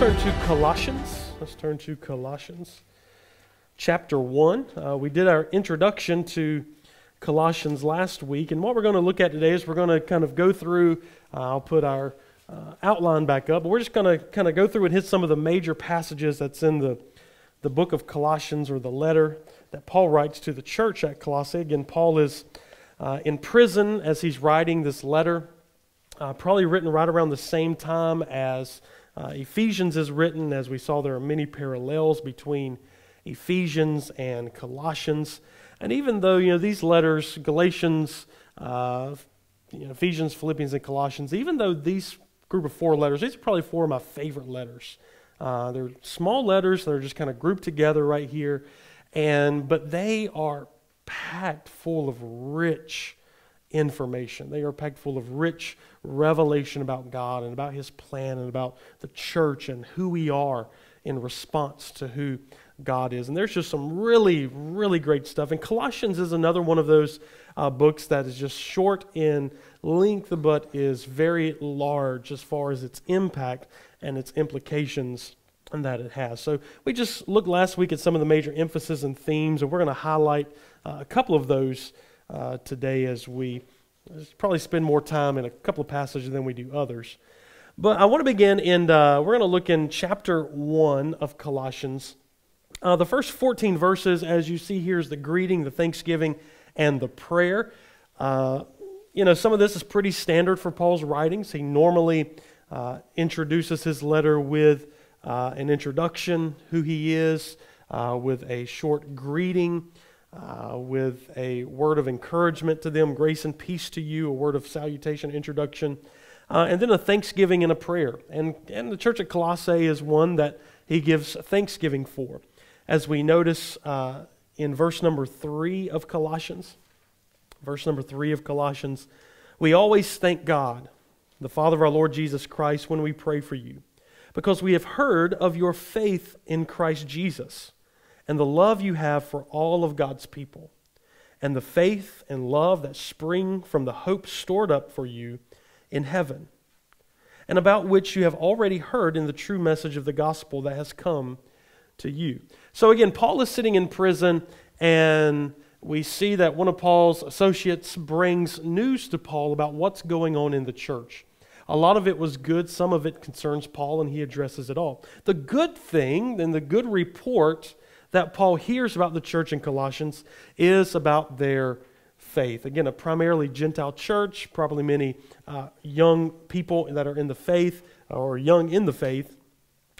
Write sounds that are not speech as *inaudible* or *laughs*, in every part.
turn to Colossians. Let's turn to Colossians chapter 1. Uh, we did our introduction to Colossians last week, and what we're going to look at today is we're going to kind of go through, uh, I'll put our uh, outline back up, but we're just going to kind of go through and hit some of the major passages that's in the, the book of Colossians or the letter that Paul writes to the church at Colossae. Again, Paul is uh, in prison as he's writing this letter, uh, probably written right around the same time as uh, Ephesians is written, as we saw there are many parallels between Ephesians and Colossians. And even though, you know, these letters, Galatians, uh, you know, Ephesians, Philippians, and Colossians, even though these group of four letters, these are probably four of my favorite letters. Uh, they're small letters, they're just kind of grouped together right here. And, but they are packed full of rich information. They are packed full of rich revelation about God and about His plan and about the church and who we are in response to who God is. And there's just some really, really great stuff. And Colossians is another one of those uh, books that is just short in length, but is very large as far as its impact and its implications that it has. So we just looked last week at some of the major emphasis and themes, and we're going to highlight uh, a couple of those uh, today as we probably spend more time in a couple of passages than we do others. But I want to begin and uh, we're going to look in chapter 1 of Colossians. Uh, the first 14 verses, as you see here, is the greeting, the thanksgiving, and the prayer. Uh, you know, some of this is pretty standard for Paul's writings. He normally uh, introduces his letter with uh, an introduction, who he is, with a short greeting uh, with a word of encouragement to them, grace and peace to you, a word of salutation, introduction, uh, and then a thanksgiving and a prayer. And, and the church at Colossae is one that he gives thanksgiving for. As we notice uh, in verse number three of Colossians, verse number three of Colossians, we always thank God, the Father of our Lord Jesus Christ, when we pray for you, because we have heard of your faith in Christ Jesus and the love you have for all of God's people, and the faith and love that spring from the hope stored up for you in heaven, and about which you have already heard in the true message of the gospel that has come to you. So again, Paul is sitting in prison, and we see that one of Paul's associates brings news to Paul about what's going on in the church. A lot of it was good, some of it concerns Paul, and he addresses it all. The good thing and the good report that Paul hears about the church in Colossians is about their faith. Again, a primarily Gentile church, probably many uh, young people that are in the faith or young in the faith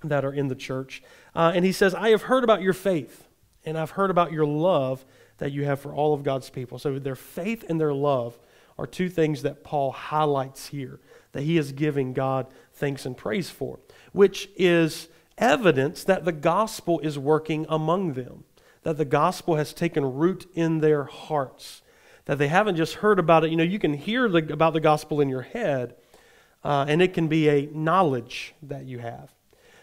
that are in the church. Uh, and he says, I have heard about your faith, and I've heard about your love that you have for all of God's people. So their faith and their love are two things that Paul highlights here, that he is giving God thanks and praise for, which is evidence that the gospel is working among them, that the gospel has taken root in their hearts, that they haven't just heard about it. You know, you can hear the, about the gospel in your head, uh, and it can be a knowledge that you have.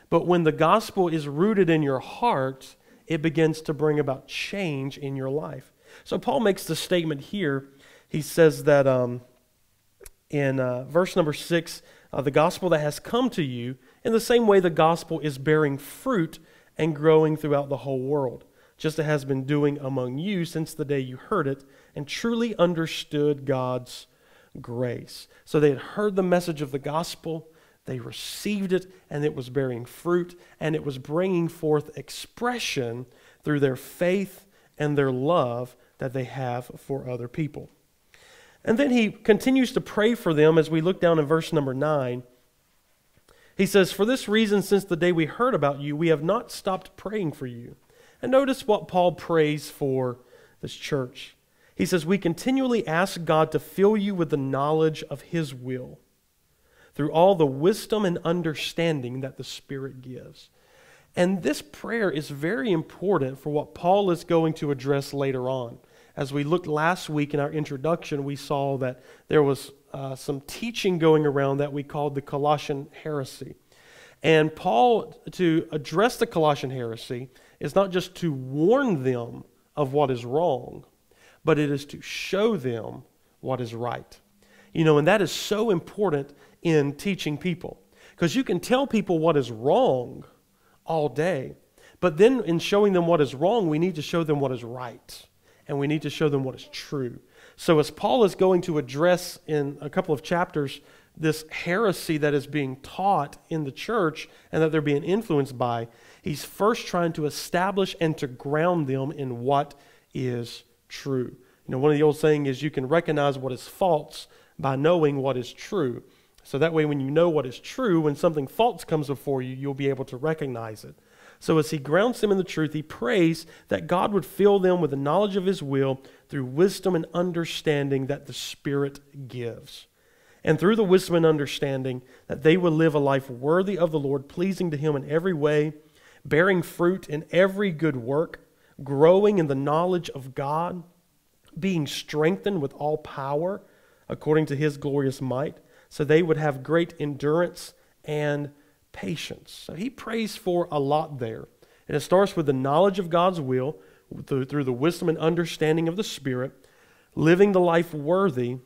But when the gospel is rooted in your heart, it begins to bring about change in your life. So Paul makes the statement here. He says that um, in uh, verse number six, uh, the gospel that has come to you in the same way, the gospel is bearing fruit and growing throughout the whole world, just as it has been doing among you since the day you heard it and truly understood God's grace. So they had heard the message of the gospel, they received it, and it was bearing fruit, and it was bringing forth expression through their faith and their love that they have for other people. And then he continues to pray for them as we look down in verse number 9. He says, For this reason, since the day we heard about you, we have not stopped praying for you. And notice what Paul prays for this church. He says, We continually ask God to fill you with the knowledge of His will through all the wisdom and understanding that the Spirit gives. And this prayer is very important for what Paul is going to address later on. As we looked last week in our introduction, we saw that there was uh, some teaching going around that we called the Colossian heresy. And Paul, to address the Colossian heresy, is not just to warn them of what is wrong, but it is to show them what is right. You know, and that is so important in teaching people. Because you can tell people what is wrong all day. But then, in showing them what is wrong, we need to show them what is right. And we need to show them what is true. So, as Paul is going to address in a couple of chapters this heresy that is being taught in the church and that they're being influenced by, he's first trying to establish and to ground them in what is true. You know, one of the old saying is you can recognize what is false by knowing what is true. So that way, when you know what is true, when something false comes before you, you'll be able to recognize it. So, as he grounds them in the truth, he prays that God would fill them with the knowledge of his will through wisdom and understanding that the Spirit gives. And through the wisdom and understanding, that they would live a life worthy of the Lord, pleasing to him in every way, bearing fruit in every good work, growing in the knowledge of God, being strengthened with all power according to his glorious might so they would have great endurance and patience. So he prays for a lot there. And it starts with the knowledge of God's will through, the wisdom and understanding of the Spirit, living the life worthy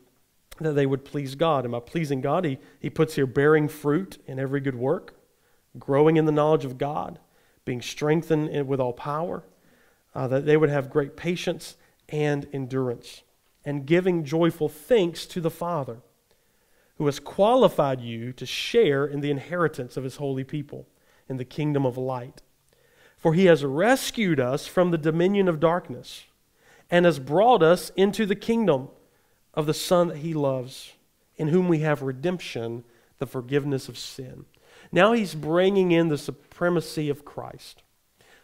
that they would please God. And by pleasing God, he, he puts here bearing fruit in every good work, growing in the knowledge of God, being strengthened with all power, uh, that they would have great patience and endurance, and giving joyful thanks to the Father who has qualified you to share in the inheritance of his holy people in the kingdom of light. For he has rescued us from the dominion of darkness and has brought us into the kingdom of the Son that he loves, in whom we have redemption, the forgiveness of sin. Now he's bringing in the supremacy of Christ.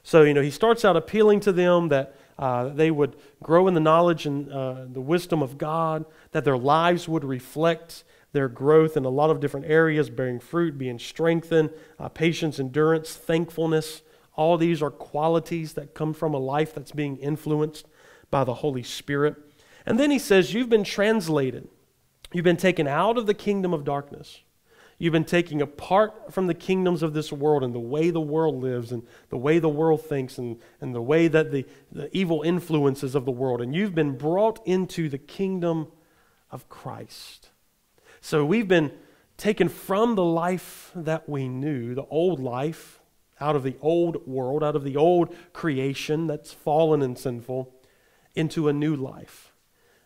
So, you know, he starts out appealing to them that uh, they would grow in the knowledge and uh, the wisdom of God, that their lives would reflect their growth in a lot of different areas, bearing fruit, being strengthened, uh, patience, endurance, thankfulness. All these are qualities that come from a life that's being influenced by the Holy Spirit. And then he says, You've been translated. You've been taken out of the kingdom of darkness. You've been taken apart from the kingdoms of this world and the way the world lives and the way the world thinks and, and the way that the, the evil influences of the world. And you've been brought into the kingdom of Christ. So we've been taken from the life that we knew, the old life, out of the old world, out of the old creation that's fallen and sinful, into a new life,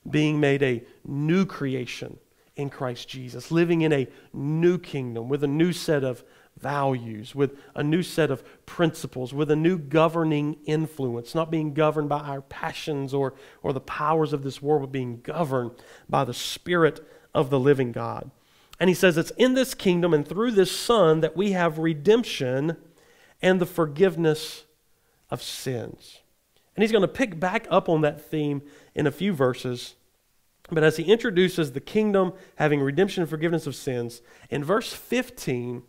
being made a new creation in Christ Jesus, living in a new kingdom with a new set of values, with a new set of principles, with a new governing influence, not being governed by our passions or, or the powers of this world, but being governed by the Spirit of the living God. And he says it's in this kingdom and through this Son that we have redemption and the forgiveness of sins. And he's going to pick back up on that theme in a few verses. But as he introduces the kingdom having redemption and forgiveness of sins, in verse 15,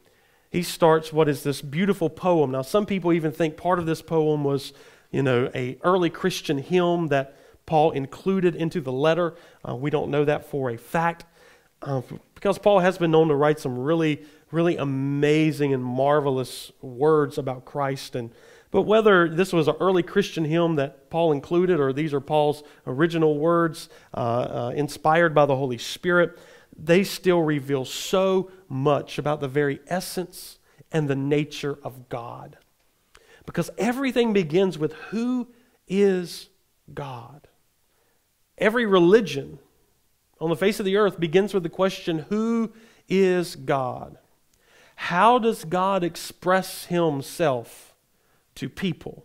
he starts what is this beautiful poem. Now, some people even think part of this poem was, you know, a early Christian hymn that Paul included into the letter. Uh, we don't know that for a fact. Uh, because Paul has been known to write some really, really amazing and marvelous words about Christ. And, but whether this was an early Christian hymn that Paul included or these are Paul's original words uh, uh, inspired by the Holy Spirit, they still reveal so much about the very essence and the nature of God. Because everything begins with who is God. Every religion on the face of the earth begins with the question Who is God? How does God express himself to people?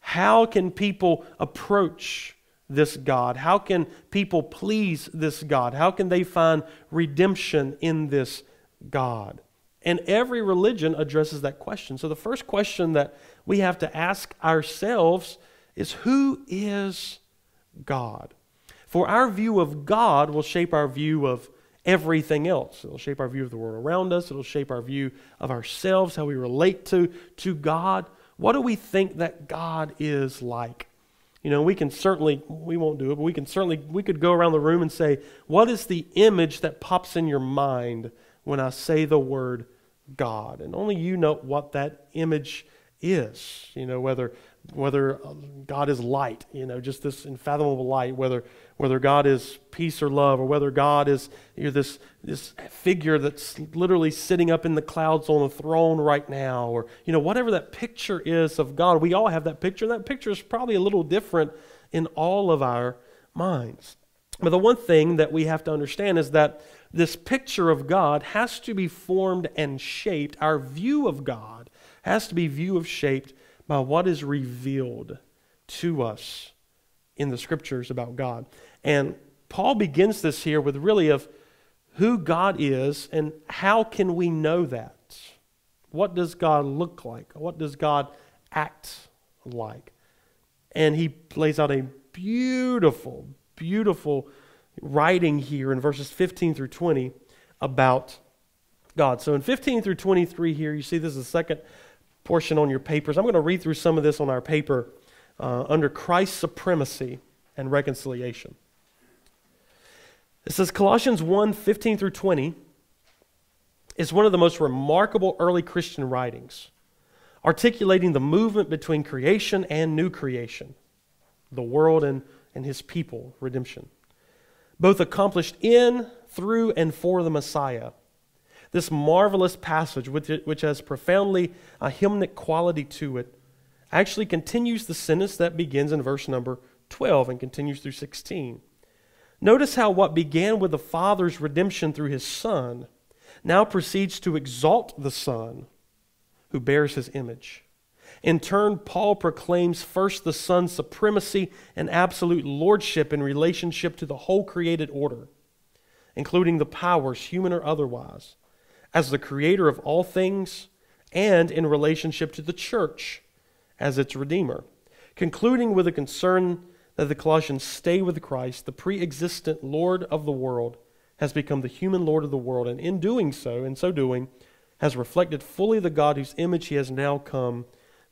How can people approach this God? How can people please this God? How can they find redemption in this God? And every religion addresses that question. So the first question that we have to ask ourselves is who is God? For our view of God will shape our view of everything else. It'll shape our view of the world around us. It'll shape our view of ourselves, how we relate to, to God. What do we think that God is like? You know, we can certainly, we won't do it, but we can certainly, we could go around the room and say, what is the image that pops in your mind when I say the word God? And only you know what that image is. You know, whether whether um, God is light, you know, just this unfathomable light, whether whether God is peace or love, or whether God is you this, this figure that's literally sitting up in the clouds on a throne right now, or you know, whatever that picture is of God, we all have that picture. That picture is probably a little different in all of our minds. But the one thing that we have to understand is that this picture of God has to be formed and shaped. Our view of God has to be view of shaped by what is revealed to us in the scriptures about God. And Paul begins this here with really of who God is and how can we know that? What does God look like? What does God act like? And he lays out a beautiful, beautiful writing here in verses 15 through 20 about God. So in 15 through 23 here, you see this is the second portion on your papers. I'm going to read through some of this on our paper uh, under Christ's supremacy and reconciliation. It says Colossians 1 15 through 20 is one of the most remarkable early Christian writings, articulating the movement between creation and new creation, the world and, and his people, redemption, both accomplished in, through, and for the Messiah. This marvelous passage, which, which has profoundly a hymnic quality to it, actually continues the sentence that begins in verse number 12 and continues through 16. Notice how what began with the Father's redemption through his Son now proceeds to exalt the Son who bears his image. In turn, Paul proclaims first the Son's supremacy and absolute lordship in relationship to the whole created order, including the powers, human or otherwise, as the creator of all things and in relationship to the church as its redeemer, concluding with a concern that the Colossians stay with Christ, the pre existent Lord of the world, has become the human Lord of the world, and in doing so, in so doing, has reflected fully the God whose image he has now come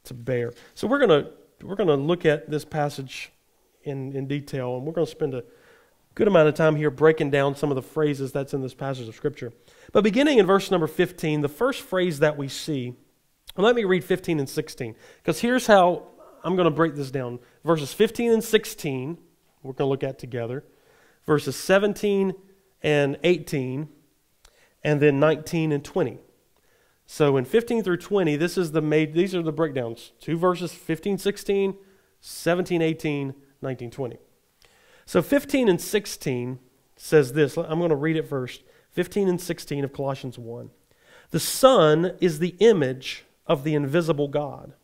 to bear. So we're going to we're to look at this passage in, in detail, and we're going to spend a good amount of time here breaking down some of the phrases that's in this passage of Scripture. But beginning in verse number 15, the first phrase that we see, let me read 15 and 16, because here's how I'm going to break this down. Verses 15 and 16, we're going to look at together. Verses 17 and 18, and then 19 and 20. So in 15 through 20, this is the made these are the breakdowns. Two verses 15, 16, 17, 18, 19, 20. So 15 and 16 says this. I'm going to read it first. 15 and 16 of Colossians 1. The Son is the image of the invisible God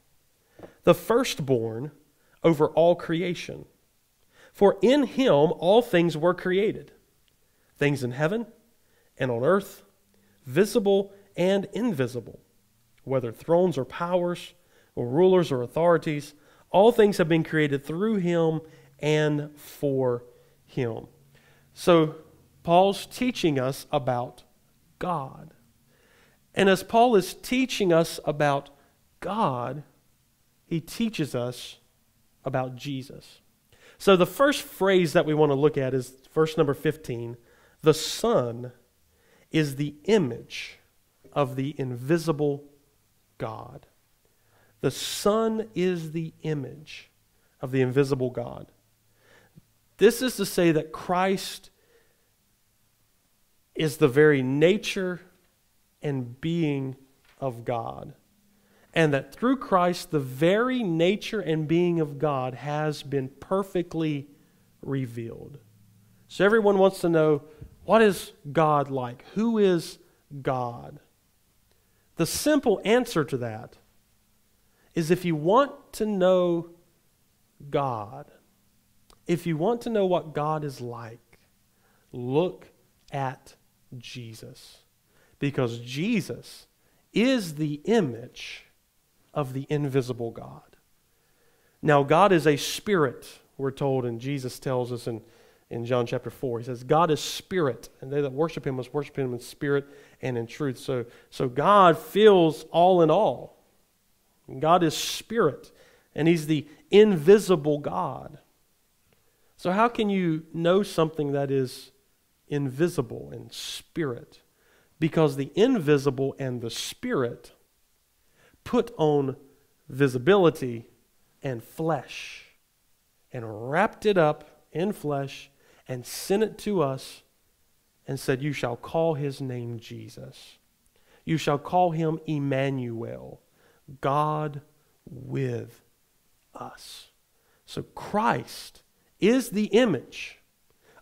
the firstborn over all creation. For in him all things were created things in heaven and on earth, visible and invisible, whether thrones or powers or rulers or authorities, all things have been created through him and for him. So, Paul's teaching us about God. And as Paul is teaching us about God, he teaches us about Jesus. So the first phrase that we want to look at is verse number 15. The Son is the image of the invisible God. The Son is the image of the invisible God. This is to say that Christ is the very nature and being of God and that through Christ, the very nature and being of God has been perfectly revealed. So everyone wants to know what is God like? Who is God? The simple answer to that is if you want to know God, if you want to know what God is like, look at Jesus. Because Jesus is the image of the invisible God. Now, God is a spirit, we're told, and Jesus tells us in, in John chapter 4. He says, God is spirit, and they that worship him must worship him in spirit and in truth. So, so God fills all in all. God is spirit, and he's the invisible God. So, how can you know something that is invisible and spirit? Because the invisible and the spirit put on visibility and flesh and wrapped it up in flesh and sent it to us and said, You shall call his name Jesus. You shall call him Emmanuel, God with us. So Christ is the image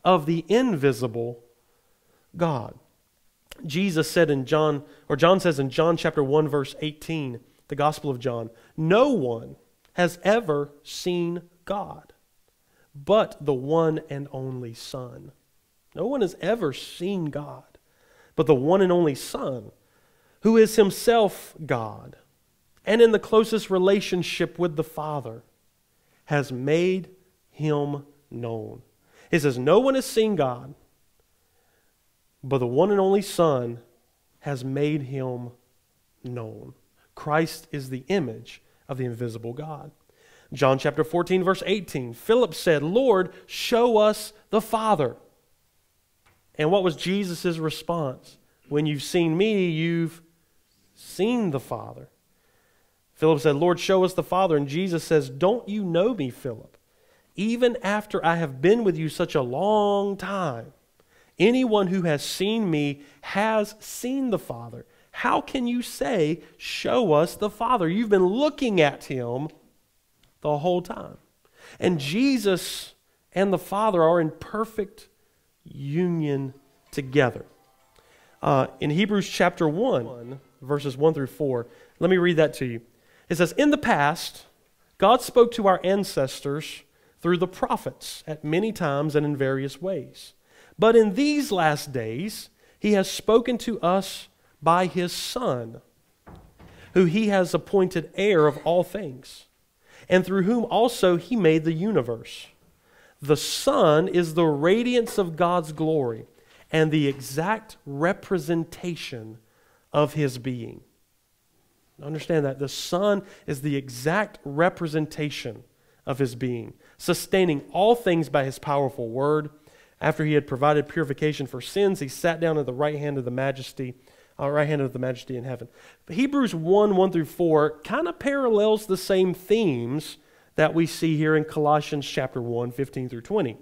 of the invisible God. Jesus said in John, or John says in John chapter 1, verse 18, the Gospel of John, no one has ever seen God but the one and only Son. No one has ever seen God but the one and only Son, who is himself God and in the closest relationship with the Father, has made him known. He says, No one has seen God, but the one and only Son has made him known. Christ is the image of the invisible God. John chapter 14, verse 18 Philip said, Lord, show us the Father. And what was Jesus' response? When you've seen me, you've seen the Father. Philip said, Lord, show us the Father. And Jesus says, Don't you know me, Philip? Even after I have been with you such a long time, anyone who has seen me has seen the Father. How can you say, Show us the Father? You've been looking at him the whole time. And Jesus and the Father are in perfect union together. Uh, in Hebrews chapter 1, verses 1 through 4, let me read that to you. It says, In the past, God spoke to our ancestors through the prophets at many times and in various ways. But in these last days, he has spoken to us by his Son, who he has appointed heir of all things and through whom also he made the universe. The Son is the radiance of God's glory and the exact representation of his being. Understand that. The Son is the exact representation of his being, sustaining all things by his powerful word. After he had provided purification for sins, he sat down at the right hand of the majesty uh, right hand of the majesty in heaven. But Hebrews 1 1 through 4 kind of parallels the same themes that we see here in Colossians chapter 1, 15 through 20.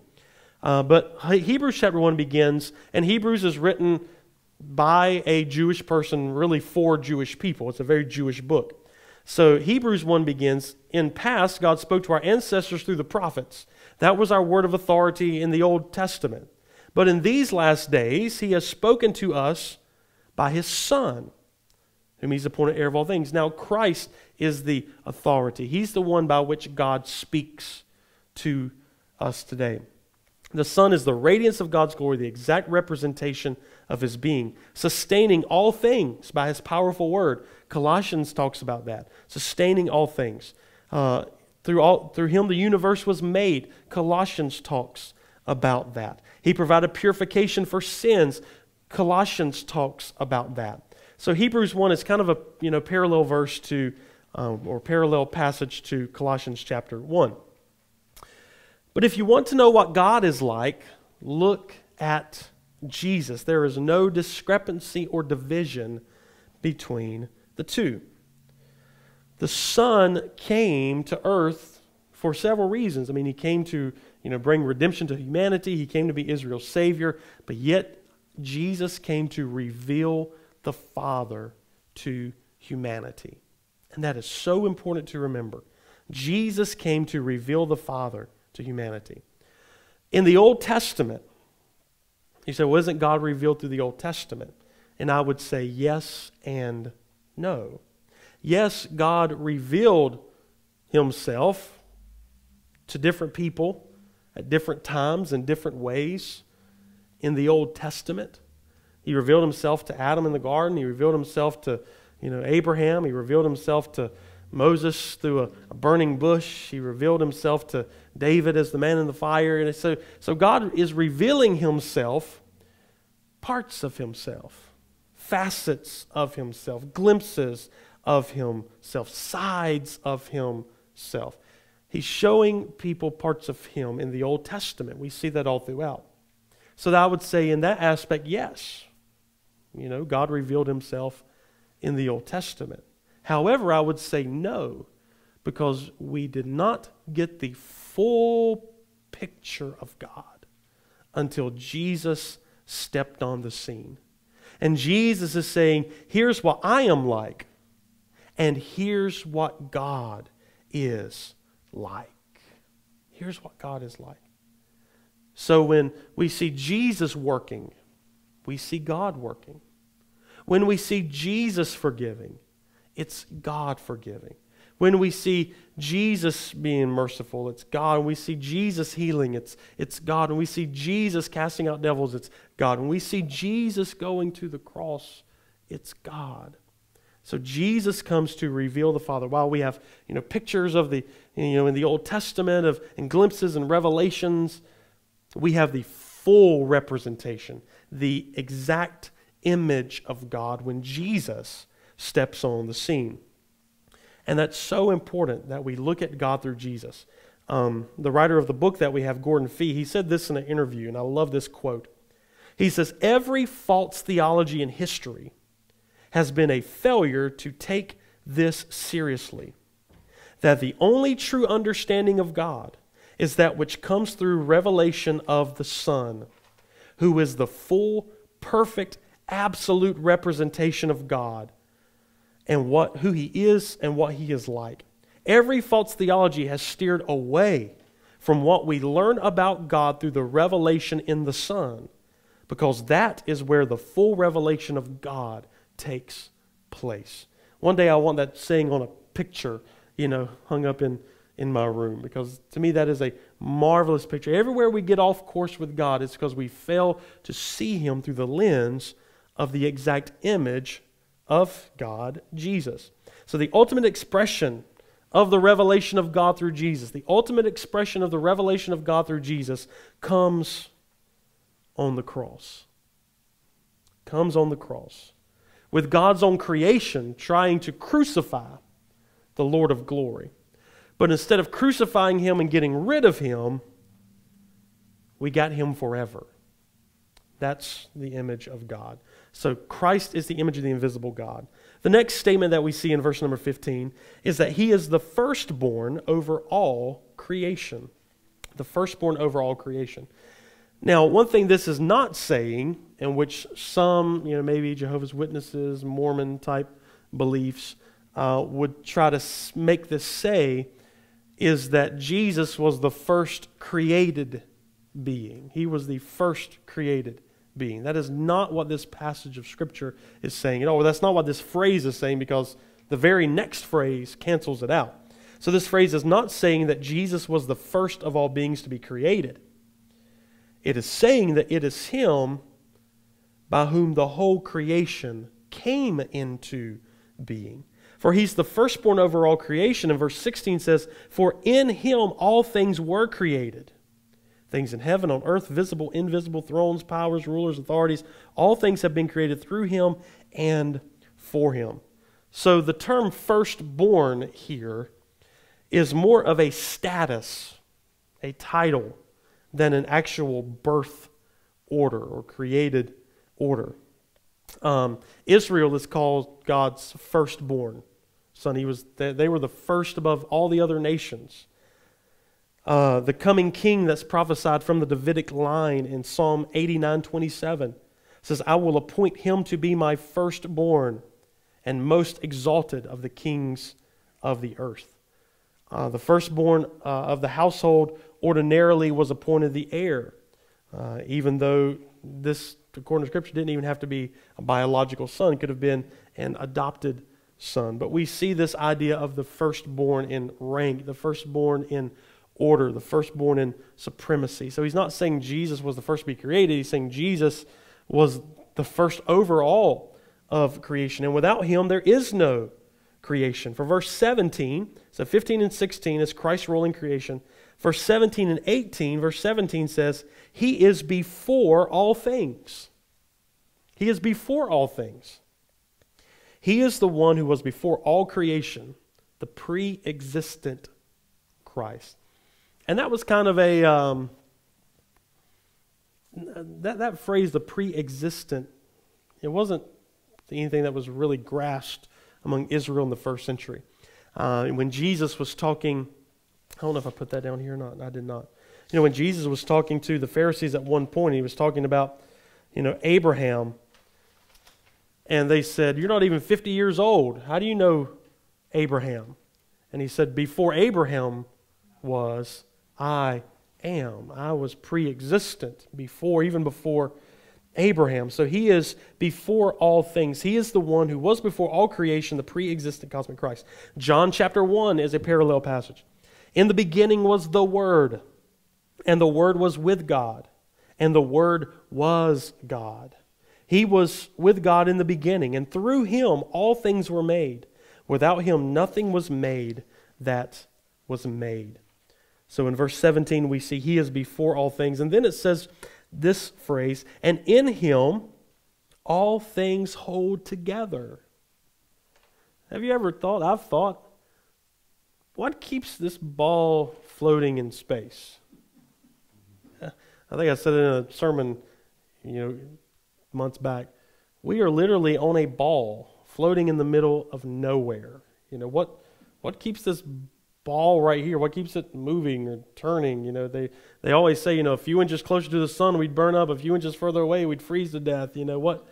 Uh, but Hebrews chapter 1 begins, and Hebrews is written by a Jewish person, really for Jewish people. It's a very Jewish book. So Hebrews 1 begins In past, God spoke to our ancestors through the prophets. That was our word of authority in the Old Testament. But in these last days, He has spoken to us by his Son, whom he's appointed heir of all things. Now, Christ is the authority, he's the one by which God speaks to us today. The Son is the radiance of God's glory, the exact representation of his being, sustaining all things by his powerful word. Colossians talks about that, sustaining all things. Uh, through, all, through him, the universe was made. Colossians talks about that. He provided purification for sins. Colossians talks about that. So Hebrews 1 is kind of a you know, parallel verse to, um, or parallel passage to Colossians chapter 1. But if you want to know what God is like, look at Jesus. There is no discrepancy or division between the two. The Son came to earth for several reasons. I mean, he came to you know, bring redemption to humanity, he came to be Israel's Savior, but yet Jesus came to reveal the Father to humanity. And that is so important to remember. Jesus came to reveal the Father to humanity. In the Old Testament, you say, well, isn't God revealed through the Old Testament? And I would say yes and no. Yes, God revealed himself to different people at different times and different ways in the Old Testament. He revealed himself to Adam in the garden. He revealed himself to you know, Abraham. He revealed himself to Moses through a, a, burning bush. He revealed himself to David as the man in the fire. And so, so God is revealing himself, parts of himself, facets of himself, glimpses of himself, sides of himself. He's showing people parts of him in the Old Testament. We see that all throughout. So I would say, in that aspect, yes. You know, God revealed himself in the Old Testament. However, I would say no, because we did not get the full picture of God until Jesus stepped on the scene. And Jesus is saying, Here's what I am like, and here's what God is like. Here's what God is like. So when we see Jesus working, we see God working. When we see Jesus forgiving, it's God forgiving. When we see Jesus being merciful, it's God. When we see Jesus healing, it's, it's God. When we see Jesus casting out devils, it's God. When we see Jesus going to the cross, it's God. So Jesus comes to reveal the Father. While we have you know, pictures of the, you know, in the Old Testament of, and glimpses and revelations, we have the full representation, the exact image of God when Jesus steps on the scene. And that's so important that we look at God through Jesus. Um, the writer of the book that we have, Gordon Fee, he said this in an interview, and I love this quote. He says, Every false theology in history has been a failure to take this seriously. That the only true understanding of God is that which comes through revelation of the Son, who is the full, perfect, absolute representation of God and what, who he is and what he is like. Every false theology has steered away from what we learn about God through the revelation in the Son, because that is where the full revelation of God takes place. One day I want that saying on a picture, you know, hung up in, in my room, because to me that is a marvelous picture. Everywhere we get off course with God, it's because we fail to see Him through the lens of the exact image of God, Jesus. So the ultimate expression of the revelation of God through Jesus, the ultimate expression of the revelation of God through Jesus comes on the cross. Comes on the cross. With God's own creation trying to crucify the Lord of glory. But instead of crucifying him and getting rid of him, we got him forever. That's the image of God. So Christ is the image of the invisible God. The next statement that we see in verse number 15 is that he is the firstborn over all creation. The firstborn over all creation. Now, one thing this is not saying, in which some, you know, maybe Jehovah's Witnesses, Mormon type beliefs uh, would try to make this say, is that Jesus was the first created being. He was the first created being. That is not what this passage of Scripture is saying at all. That's not what this phrase is saying because the very next phrase cancels it out. So this phrase is not saying that Jesus was the first of all beings to be created. It is saying that it is Him by whom the whole creation came into being. For he's the firstborn over all creation. And verse 16 says, For in him all things were created things in heaven, on earth, visible, invisible, thrones, powers, rulers, authorities. All things have been created through him and for him. So the term firstborn here is more of a status, a title, than an actual birth order or created order. Um, Israel is called God's firstborn son. He was, they were the first above all the other nations uh, the coming king that's prophesied from the Davidic line in Psalm 89 27 says, I will appoint him to be my firstborn and most exalted of the kings of the earth. Uh, the firstborn uh, of the household ordinarily was appointed the heir, uh, even though this, according to Scripture, didn't even have to be a biological son, could have been an adopted son. But we see this idea of the firstborn in rank, the firstborn in order, the firstborn in supremacy. So he's not saying Jesus was the first to be created, he's saying Jesus was the first over all of creation. And without him, there is no creation. For verse 17, so 15 and 16 is Christ's role in creation. Verse 17 and 18, verse 17 says, He is before all things. He is before all things. He is the one who was before all creation, the pre existent Christ. And that was kind of a, um, that, that phrase, the pre existent, it wasn't anything that was really grasped among Israel in the first century. Uh, when Jesus was talking, I don't know if I put that down here or not, I did not. You know, when Jesus was talking to the Pharisees at one point, he was talking about, you know, Abraham. And they said, You're not even 50 years old. How do you know Abraham? And he said, Before Abraham was, I am. I was pre existent before, even before Abraham. So he is before all things. He is the one who was before all creation, the pre existent cosmic Christ. John chapter 1 is a parallel passage. In the beginning was the Word, and the Word was with God, and the Word was God. He was with God in the beginning, and through him all things were made. Without him, nothing was made that was made. So in verse 17, we see he is before all things. And then it says this phrase, and in him all things hold together. Have you ever thought, I've thought, what keeps this ball floating in space? I think I said it in a sermon, you know, months back, we are literally on a ball floating in the middle of nowhere. You know, what what keeps this ball right here? What keeps it moving or turning? You know, they, they always say, you know, a few inches closer to the sun, we'd burn up. A few inches further away, we'd freeze to death. You know, what,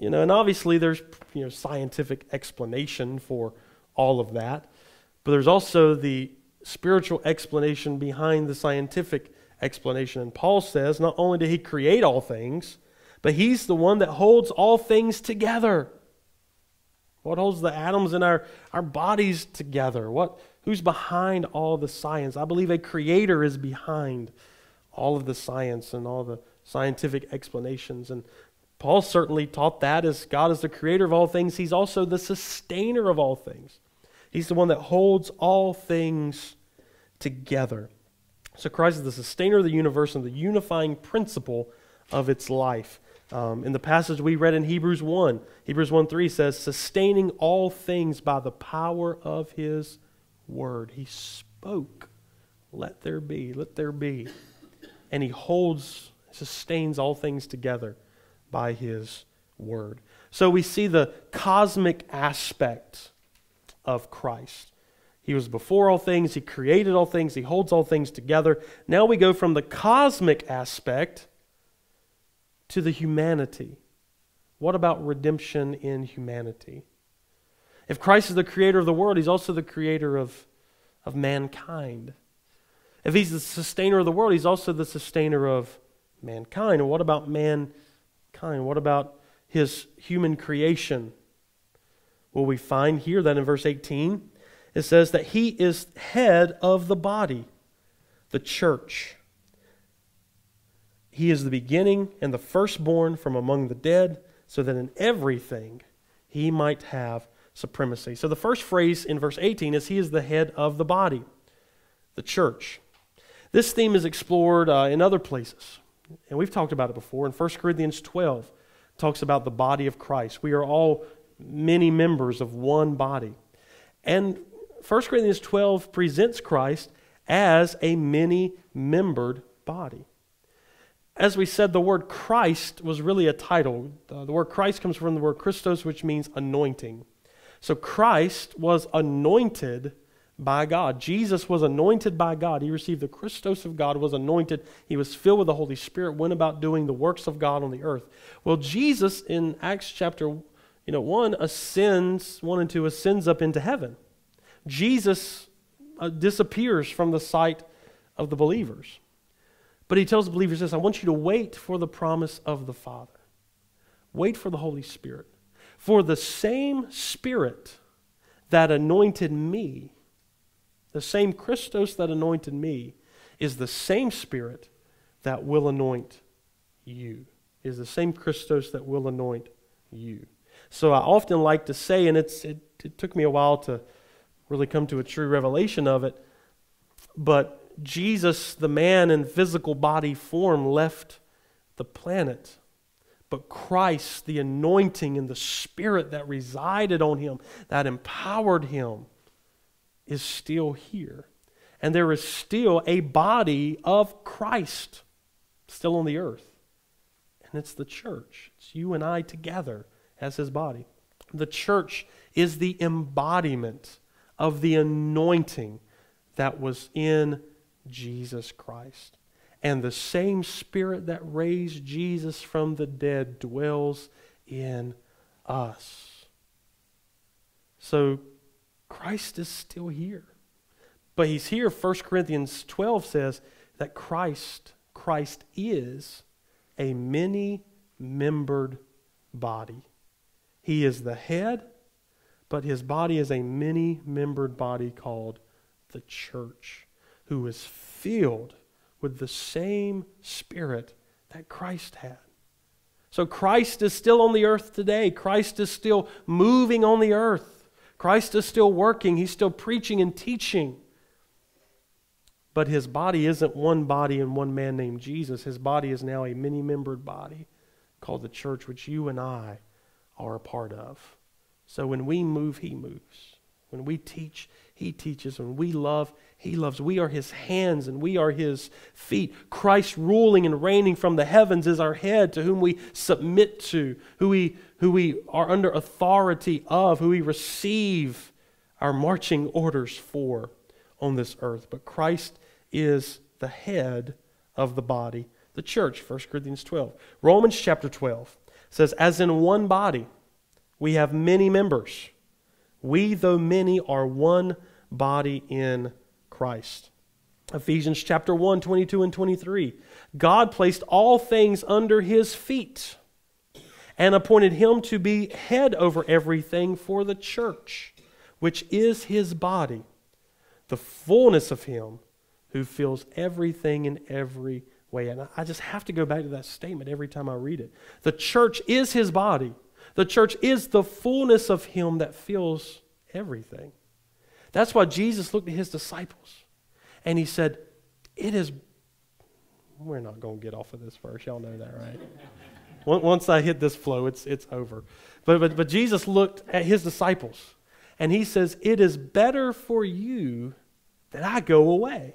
you know, and obviously there's, you know, scientific explanation for all of that. But there's also the spiritual explanation behind the scientific explanation. And Paul says, not only did he create all things, but he's the one that holds all things together. What holds the atoms in our, our bodies together? What, who's behind all the science? I believe a creator is behind all of the science and all the scientific explanations. And Paul certainly taught that as God is the creator of all things, he's also the sustainer of all things. He's the one that holds all things together. So Christ is the sustainer of the universe and the unifying principle of its life. Um, in the passage we read in Hebrews 1, Hebrews 1 3 says, sustaining all things by the power of his word. He spoke, let there be, let there be. And he holds, sustains all things together by his word. So we see the cosmic aspect of Christ. He was before all things, he created all things, he holds all things together. Now we go from the cosmic aspect to the humanity. What about redemption in humanity? If Christ is the creator of the world, he's also the creator of, of mankind. If he's the sustainer of the world, he's also the sustainer of mankind. And what about mankind? What about his human creation? Well, we find here that in verse 18, it says that he is head of the body, the church. He is the beginning and the firstborn from among the dead, so that in everything he might have supremacy. So the first phrase in verse 18 is He is the head of the body, the church. This theme is explored uh, in other places, and we've talked about it before. In 1 Corinthians 12, talks about the body of Christ. We are all many members of one body. And 1 Corinthians 12 presents Christ as a many membered body. As we said, the word Christ was really a title. The word Christ comes from the word Christos, which means anointing. So Christ was anointed by God. Jesus was anointed by God. He received the Christos of God, was anointed. He was filled with the Holy Spirit, went about doing the works of God on the earth. Well, Jesus in Acts chapter you know, 1 ascends, 1 and 2 ascends up into heaven. Jesus uh, disappears from the sight of the believers. But he tells the believers this I want you to wait for the promise of the Father. Wait for the Holy Spirit. For the same Spirit that anointed me, the same Christos that anointed me, is the same Spirit that will anoint you. Is the same Christos that will anoint you. So I often like to say, and it's, it, it took me a while to really come to a true revelation of it, but Jesus, the man in physical body form, left the planet. But Christ, the anointing and the spirit that resided on him, that empowered him, is still here. And there is still a body of Christ still on the earth. And it's the church. It's you and I together as his body. The church is the embodiment of the anointing that was in Jesus Christ. And the same Spirit that raised Jesus from the dead dwells in us. So Christ is still here. But he's here, 1 Corinthians 12 says that Christ, Christ is a many membered body. He is the head, but his body is a many membered body called the church, who is filled with the same spirit that Christ had. So Christ is still on the earth today. Christ is still moving on the earth. Christ is still working. He's still preaching and teaching. But his body isn't one body and one man named Jesus. His body is now a many membered body called the church, which you and I are a part of. So when we move, he moves. When we teach, he teaches. When we love, he loves. We are his hands and we are his feet. Christ ruling and reigning from the heavens is our head to whom we submit to, who we, who we are under authority of, who we receive our marching orders for on this earth. But Christ is the head of the body, the church, 1 Corinthians 12. Romans chapter 12 says, As in one body, we have many members. We, though many, are one body in Christ. Ephesians chapter 1, 22 and 23. God placed all things under his feet and appointed him to be head over everything for the church, which is his body, the fullness of him who fills everything in every way. And I just have to go back to that statement every time I read it. The church is his body. The church is the fullness of him that fills everything. That's why Jesus looked at his disciples and he said, It is. We're not going to get off of this verse. Y'all know that, right? *laughs* Once I hit this flow, it's, it's over. But, but, but Jesus looked at his disciples and he says, It is better for you that I go away.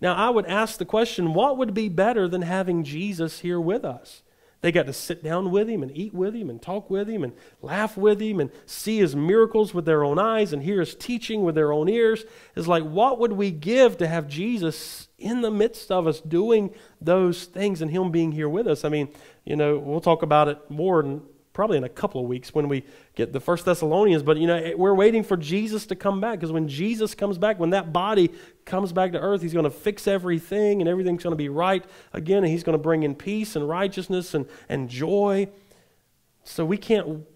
Now, I would ask the question what would be better than having Jesus here with us? They got to sit down with him and eat with him and talk with him and laugh with him and see his miracles with their own eyes and hear his teaching with their own ears. It's like, what would we give to have Jesus in the midst of us doing those things and him being here with us? I mean, you know, we'll talk about it more in probably in a couple of weeks when we get the first thessalonians but you know we're waiting for jesus to come back because when jesus comes back when that body comes back to earth he's going to fix everything and everything's going to be right again and he's going to bring in peace and righteousness and, and joy. So we can't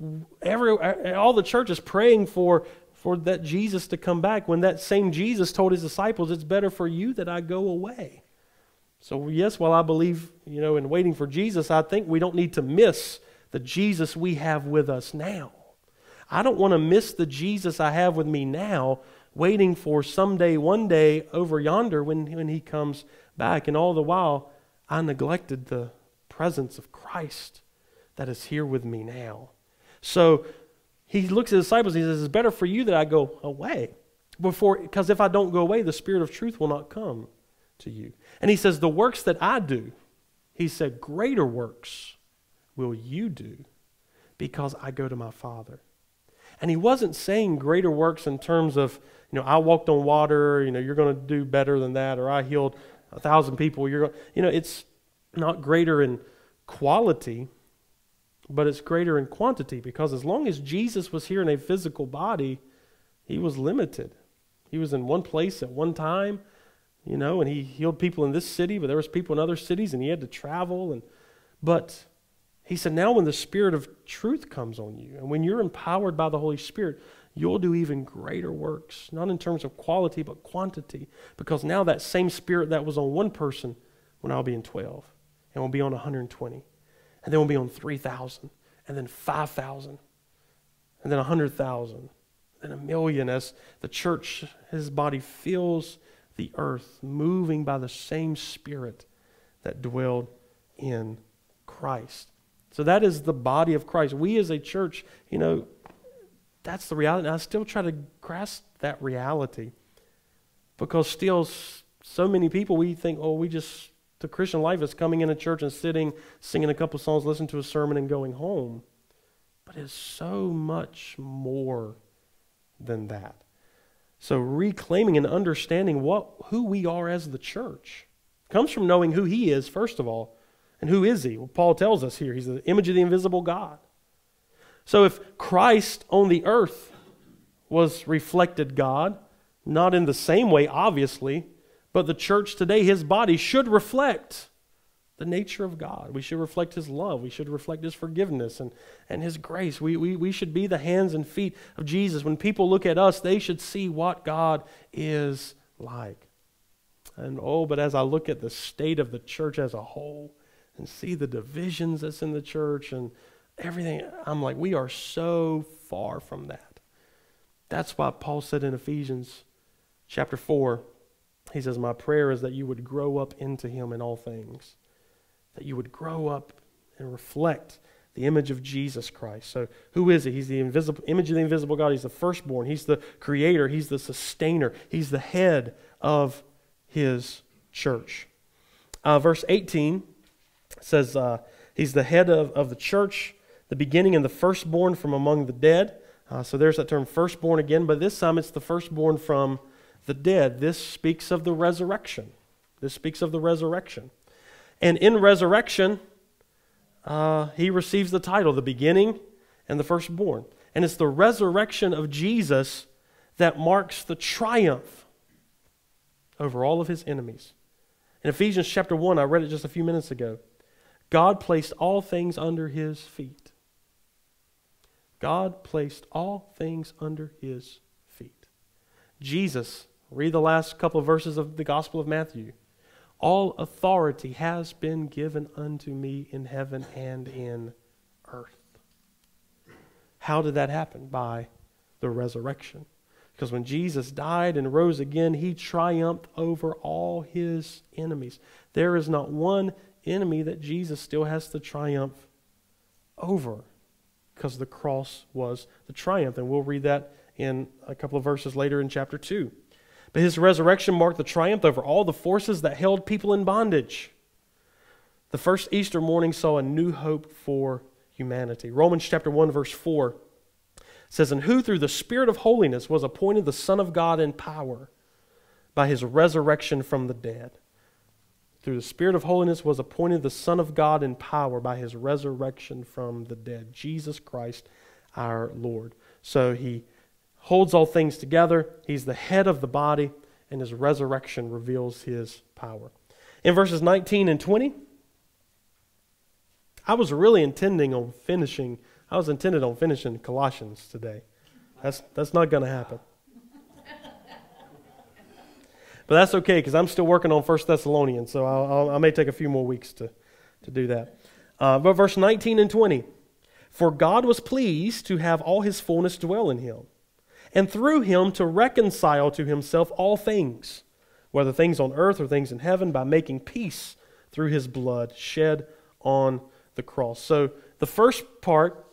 every all the church is praying for for that jesus to come back. When that same jesus told his disciples it's better for you that i go away. So yes while i believe you know in waiting for jesus i think we don't need to miss the Jesus we have with us now. I don't want to miss the Jesus I have with me now, waiting for someday, one day over yonder when, when he comes back. And all the while, I neglected the presence of Christ that is here with me now. So he looks at his disciples and he says, It's better for you that I go away. Before, because if I don't go away, the Spirit of truth will not come to you. And he says, The works that I do, he said, greater works will you do because I go to my Father. And he wasn't saying greater works in terms of, you know, I walked on water, you know, you're going to do better than that, or I healed a thousand people. You're you know, it's not greater in quality, but it's greater in quantity because as long as Jesus was here in a physical body, he was limited. He was in one place at one time, you know, and he healed people in this city, but there was people in other cities and he had to travel and but he said, Now, when the Spirit of truth comes on you, and when you're empowered by the Holy Spirit, you'll do even greater works, not in terms of quality, but quantity. Because now that same Spirit that was on one person will now be in 12, and will be on 120, and then will be on 3,000, and then 5,000, and then 100,000, then a million as the church, his body, fills the earth, moving by the same Spirit that dwelled in Christ. So that is the body of Christ. We as a church, you know, that's the reality. And I still try to grasp that reality because still so many people, we think, oh, we just, the Christian life is coming in a church and sitting, singing a couple songs, listening to a sermon, and going home. But it's so much more than that. So reclaiming and understanding what who we are as the church comes from knowing who he is first of all. And who is he? Well, Paul tells us here he's the image of the invisible God. So if Christ on the earth was reflected God, not in the same way obviously, but the church today his body should reflect the nature of God. We should reflect His love. We should reflect His forgiveness and, and His grace. We, we, we should be the hands and feet of Jesus. When people look at us, they should see what God is like. And oh, but as I look at the state of the church as a whole and see the divisions that's in the church and everything, I'm like, we are so far from that. That's why Paul said in Ephesians chapter 4, he says, My prayer is that you would grow up into Him in all things that you would grow up and reflect the image of Jesus Christ. So, who is he? He's the invisible image of the invisible God. He's the firstborn. He's the creator. He's the sustainer. He's the head of his church. Uh, verse 18 says, uh, He's the head of, of the church, the beginning and the firstborn from among the dead. Uh, so, there's that term firstborn again, but this time it's the firstborn from the dead. This speaks of the resurrection. This speaks of the resurrection. And in resurrection, uh, he receives the title, the beginning and the firstborn. And it's the resurrection of Jesus that marks the triumph over all of his enemies. In Ephesians chapter 1, I read it just a few minutes ago. God placed all things under his feet. God placed all things under his feet. Jesus, read the last couple of verses of the Gospel of Matthew. All authority has been given unto me in heaven and in earth. How did that happen? By the resurrection. Because when Jesus died and rose again, he triumphed over all his enemies. There is not one enemy that Jesus still has to triumph over because the cross was the triumph. And we'll read that in a couple of verses later in chapter 2. But his resurrection marked the triumph over all the forces that held people in bondage. The first Easter morning saw a new hope for humanity. Romans chapter 1 verse 4 says, "And who through the spirit of holiness was appointed the son of God in power by his resurrection from the dead." Through the spirit of holiness was appointed the son of God in power by his resurrection from the dead, Jesus Christ our Lord. So he holds all things together. He's the head of the body, and his resurrection reveals his power. In verses 19 and 20, I was really intending on finishing, I was intended on finishing Colossians today. That's, that's not going to happen. But that's okay because I'm still working on First Thessalonians, so I'll, I'll, i may take a few more weeks to, to do that. Uh, but verse 19 and 20 For God was pleased to have all his fullness dwell in him and through him to reconcile to himself all things, whether things on earth or things in heaven, by making peace through his blood shed on the cross. So, the first part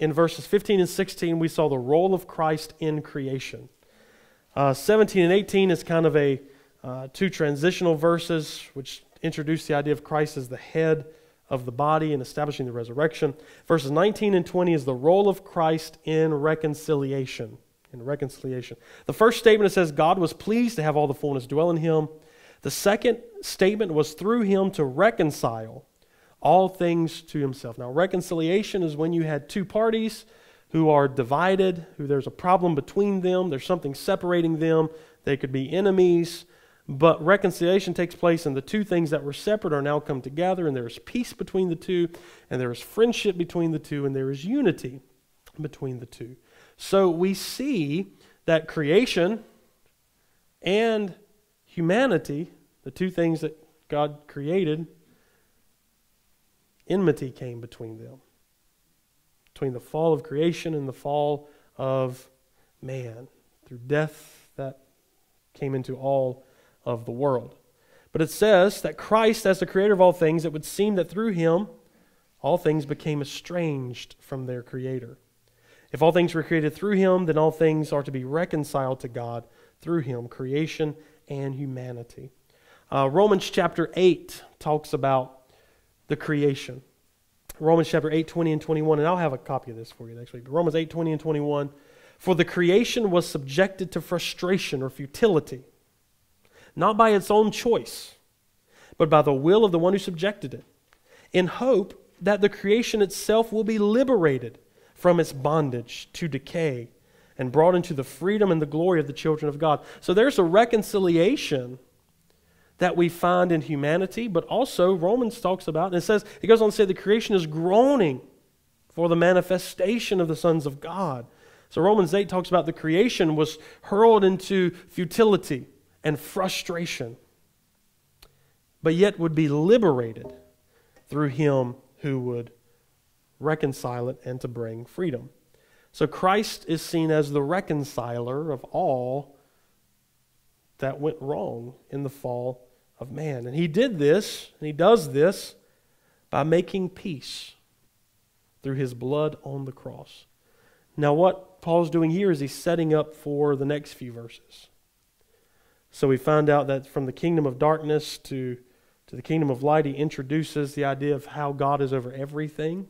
in verses 15 and 16, we saw the role of Christ in creation. Uh, 17 and 18 is kind of a uh, two transitional verses which introduce the idea of Christ as the head of the body and establishing the resurrection. Verses 19 and 20 is the role of Christ in reconciliation in reconciliation. The first statement says God was pleased to have all the fullness dwell in him. The second statement was through him to reconcile all things to himself. Now, reconciliation is when you had two parties who are divided, who there's a problem between them, there's something separating them, they could be enemies. But reconciliation takes place, and the two things that were separate are now come together, and there is peace between the two, and there is friendship between the two, and there is unity between the two. So we see that creation and humanity, the two things that God created, enmity came between them. Between the fall of creation and the fall of man. Through death that came into all of the world. But it says that Christ, as the creator of all things, it would seem that through him all things became estranged from their creator. If all things were created through him, then all things are to be reconciled to God through him, creation and humanity. Uh, Romans chapter 8 talks about the creation. Romans chapter 8, 20 and 21, and I'll have a copy of this for you next week. But Romans 8, 20 and 21. For the creation was subjected to frustration or futility, not by its own choice, but by the will of the one who subjected it, in hope that the creation itself will be liberated from its bondage to decay and brought into the freedom and the glory of the children of God. So there's a reconciliation that we find in humanity, but also Romans talks about, and it says, it goes on to say the creation is groaning for the manifestation of the sons of God. So Romans 8 talks about the creation was hurled into futility and frustration, but yet would be liberated through him who would reconcile it and to bring freedom. So Christ is seen as the reconciler of all that went wrong in the fall of man. And he did this, and he does this by making peace through his blood on the cross. Now, what Paul's doing here is he's setting up for the next few verses. So we find out that from the kingdom of darkness to, to the kingdom of light, he introduces the idea of how God is over everything.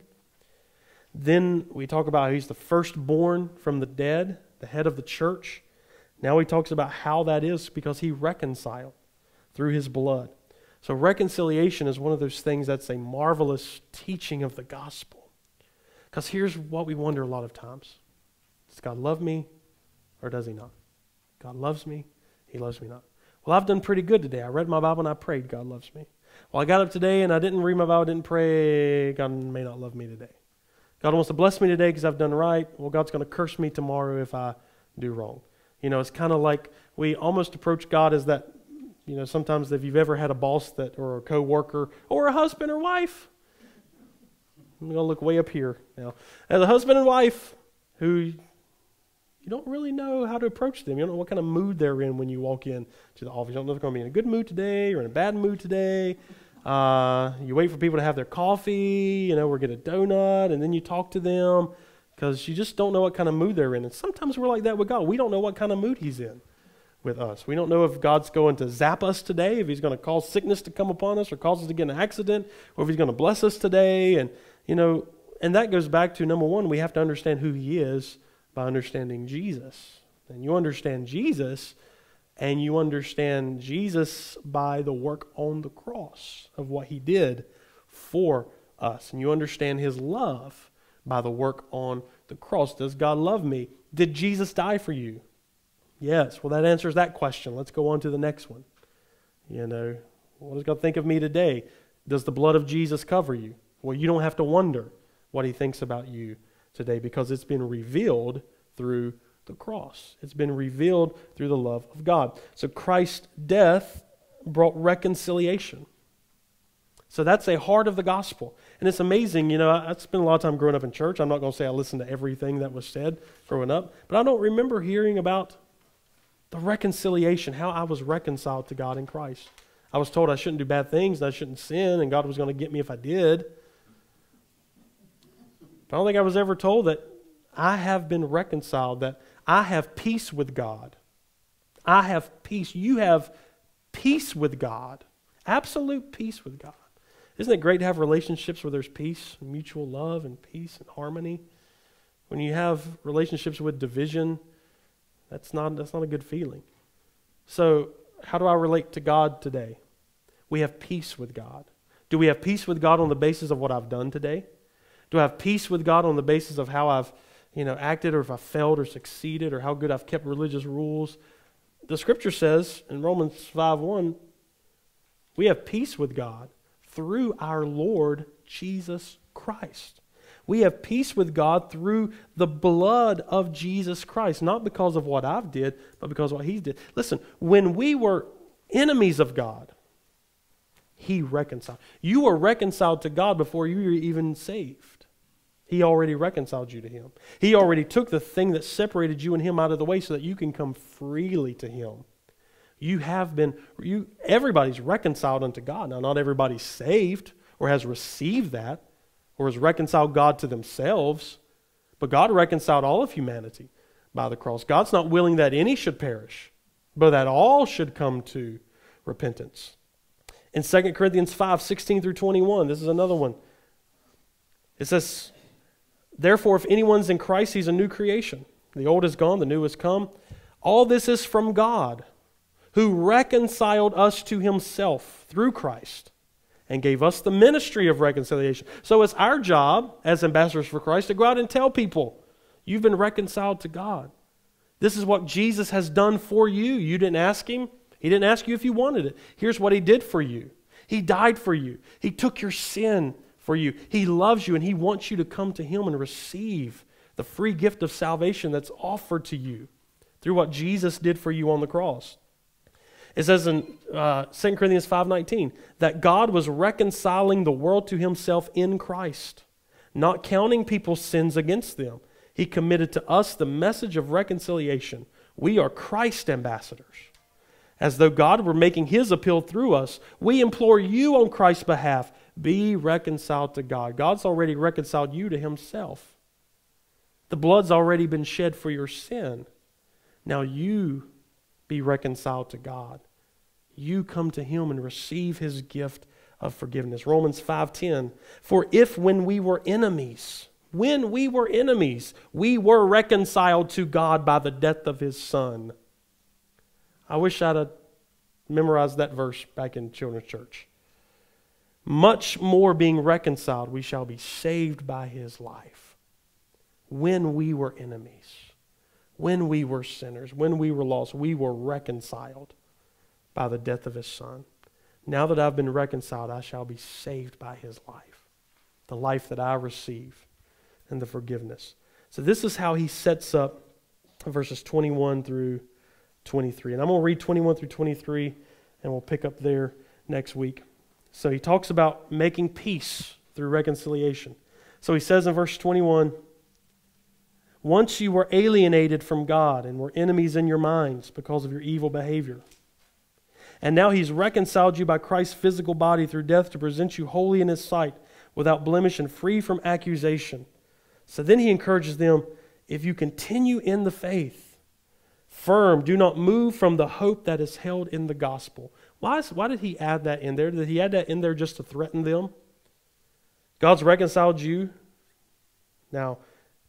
Then we talk about how he's the firstborn from the dead, the head of the church. Now he talks about how that is because he reconciled through his blood. So reconciliation is one of those things that's a marvelous teaching of the gospel. Because here's what we wonder a lot of times Does God love me or does he not? God loves me, he loves me not. Well, I've done pretty good today. I read my Bible and I prayed, God loves me. Well, I got up today and I didn't read my Bible, didn't pray, God may not love me today. God wants to bless me today because I've done right. Well, God's going to curse me tomorrow if I do wrong. You know, it's kind of like we almost approach God as that, you know, sometimes if you've ever had a boss that, or a coworker, or a husband or wife, I'm going to look way up here now. As a husband and wife who you don't really know how to approach them. You don't know what kind of mood they're in when you walk in to the office. You don't know if they're going to be in a good mood today or in a bad mood today. Uh, you wait for people to have their coffee, you know, or get a donut, and then you talk to them because you just don't know what kind of mood they're in. And sometimes we're like that with God. We don't know what kind of mood He's in with us. We don't know if God's going to zap us today, if He's going to cause sickness to come upon us or cause us to get an accident, or if He's going to bless us today. And, you know, and that goes back to number one, we have to understand who He is by understanding Jesus. And you understand Jesus and you understand Jesus by the work on the cross of what he did for us. And you understand his love by the work on the cross. Does God love me? Did Jesus die for you? Yes. Well, that answers that question. Let's go on to the next one. You know, what does God think of me today? Does the blood of Jesus cover you? Well, you don't have to wonder what he thinks about you today because it's been revealed through the cross. It's been revealed through the love of God. So Christ's death brought reconciliation. So that's a heart of the gospel. And it's amazing, you know, I, spent a lot of time growing up in church. I'm not going to say I listened to everything that was said growing up, but I don't remember hearing about the reconciliation, how I was reconciled to God in Christ. I was told I shouldn't do bad things and I shouldn't sin, and God was going to get me if I did. But I don't think I was ever told that I have been reconciled, that I have peace with God. I have peace. You have peace with God. Absolute peace with God. Isn't it great to have relationships where there's peace, mutual love, and peace and harmony? When you have relationships with division, that's not, that's not a good feeling. So, how do I relate to God today? We have peace with God. Do we have peace with God on the basis of what I've done today? Do I have peace with God on the basis of how I've you know, acted or if I failed or succeeded or how good I've kept religious rules. The scripture says in Romans 5 1, we have peace with God through our Lord Jesus Christ. We have peace with God through the blood of Jesus Christ, not because of what I've did, but because of what He did. Listen, when we were enemies of God, He reconciled. You were reconciled to God before you were even saved. He already reconciled you to Him. He already took the thing that separated you and Him out of the way so that you can come freely to Him. You have been, you, everybody's reconciled unto God. Now, not everybody's saved or has received that or has reconciled God to themselves, but God reconciled all of humanity by the cross. God's not willing that any should perish, but that all should come to repentance. In 2 Corinthians 5 16 through 21, this is another one. It says, Therefore, if anyone's in Christ, he's a new creation. The old is gone, the new has come. All this is from God, who reconciled us to himself through Christ and gave us the ministry of reconciliation. So it's our job as ambassadors for Christ to go out and tell people, you've been reconciled to God. This is what Jesus has done for you. You didn't ask him, he didn't ask you if you wanted it. Here's what he did for you He died for you, He took your sin for you. He loves you, and He wants you to come to Him and receive the free gift of salvation that's offered to you through what Jesus did for you on the cross. It says in uh, 2 Corinthians 5:19 that God was reconciling the world to himself in Christ, not counting people's sins against them. He committed to us the message of reconciliation. We are Christ ambassadors. As though God were making his appeal through us, we implore you on Christ's behalf, be reconciled to God. God's already reconciled you to himself. The blood's already been shed for your sin. Now you be reconciled to God. You come to him and receive his gift of forgiveness. Romans 5:10 For if when we were enemies, when we were enemies, we were reconciled to God by the death of his son. I wish I'd have memorized that verse back in children's church. Much more being reconciled, we shall be saved by his life. When we were enemies, when we were sinners, when we were lost, we were reconciled by the death of his son. Now that I've been reconciled, I shall be saved by his life, the life that I receive, and the forgiveness. So, this is how he sets up verses 21 through 23. And I'm going to read 21 through 23, and we'll pick up there next week. So he talks about making peace through reconciliation. So he says in verse 21 Once you were alienated from God and were enemies in your minds because of your evil behavior. And now he's reconciled you by Christ's physical body through death to present you holy in his sight, without blemish and free from accusation. So then he encourages them if you continue in the faith, firm, do not move from the hope that is held in the gospel. Why, is, why did he add that in there? Did he add that in there just to threaten them? God's reconciled you. Now,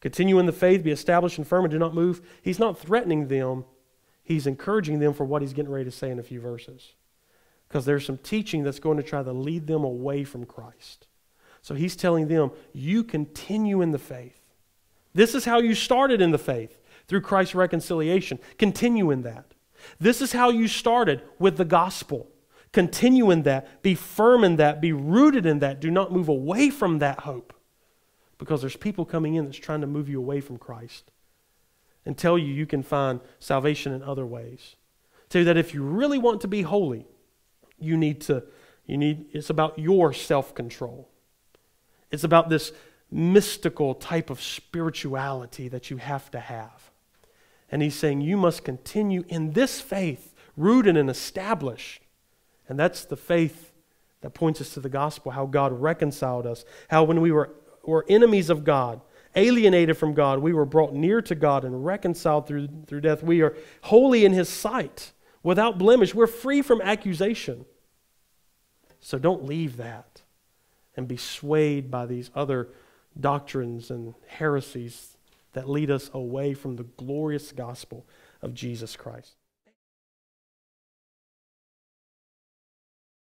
continue in the faith, be established and firm, and do not move. He's not threatening them, he's encouraging them for what he's getting ready to say in a few verses. Because there's some teaching that's going to try to lead them away from Christ. So he's telling them, you continue in the faith. This is how you started in the faith through Christ's reconciliation. Continue in that. This is how you started with the gospel. Continue in that, be firm in that, be rooted in that. Do not move away from that hope because there's people coming in that's trying to move you away from Christ and tell you you can find salvation in other ways. Tell you that if you really want to be holy, you need to, you need, it's about your self control. It's about this mystical type of spirituality that you have to have. And he's saying you must continue in this faith, rooted and established. And that's the faith that points us to the gospel, how God reconciled us, how when we were, were enemies of God, alienated from God, we were brought near to God and reconciled through, through death. We are holy in his sight, without blemish. We're free from accusation. So don't leave that and be swayed by these other doctrines and heresies that lead us away from the glorious gospel of Jesus Christ.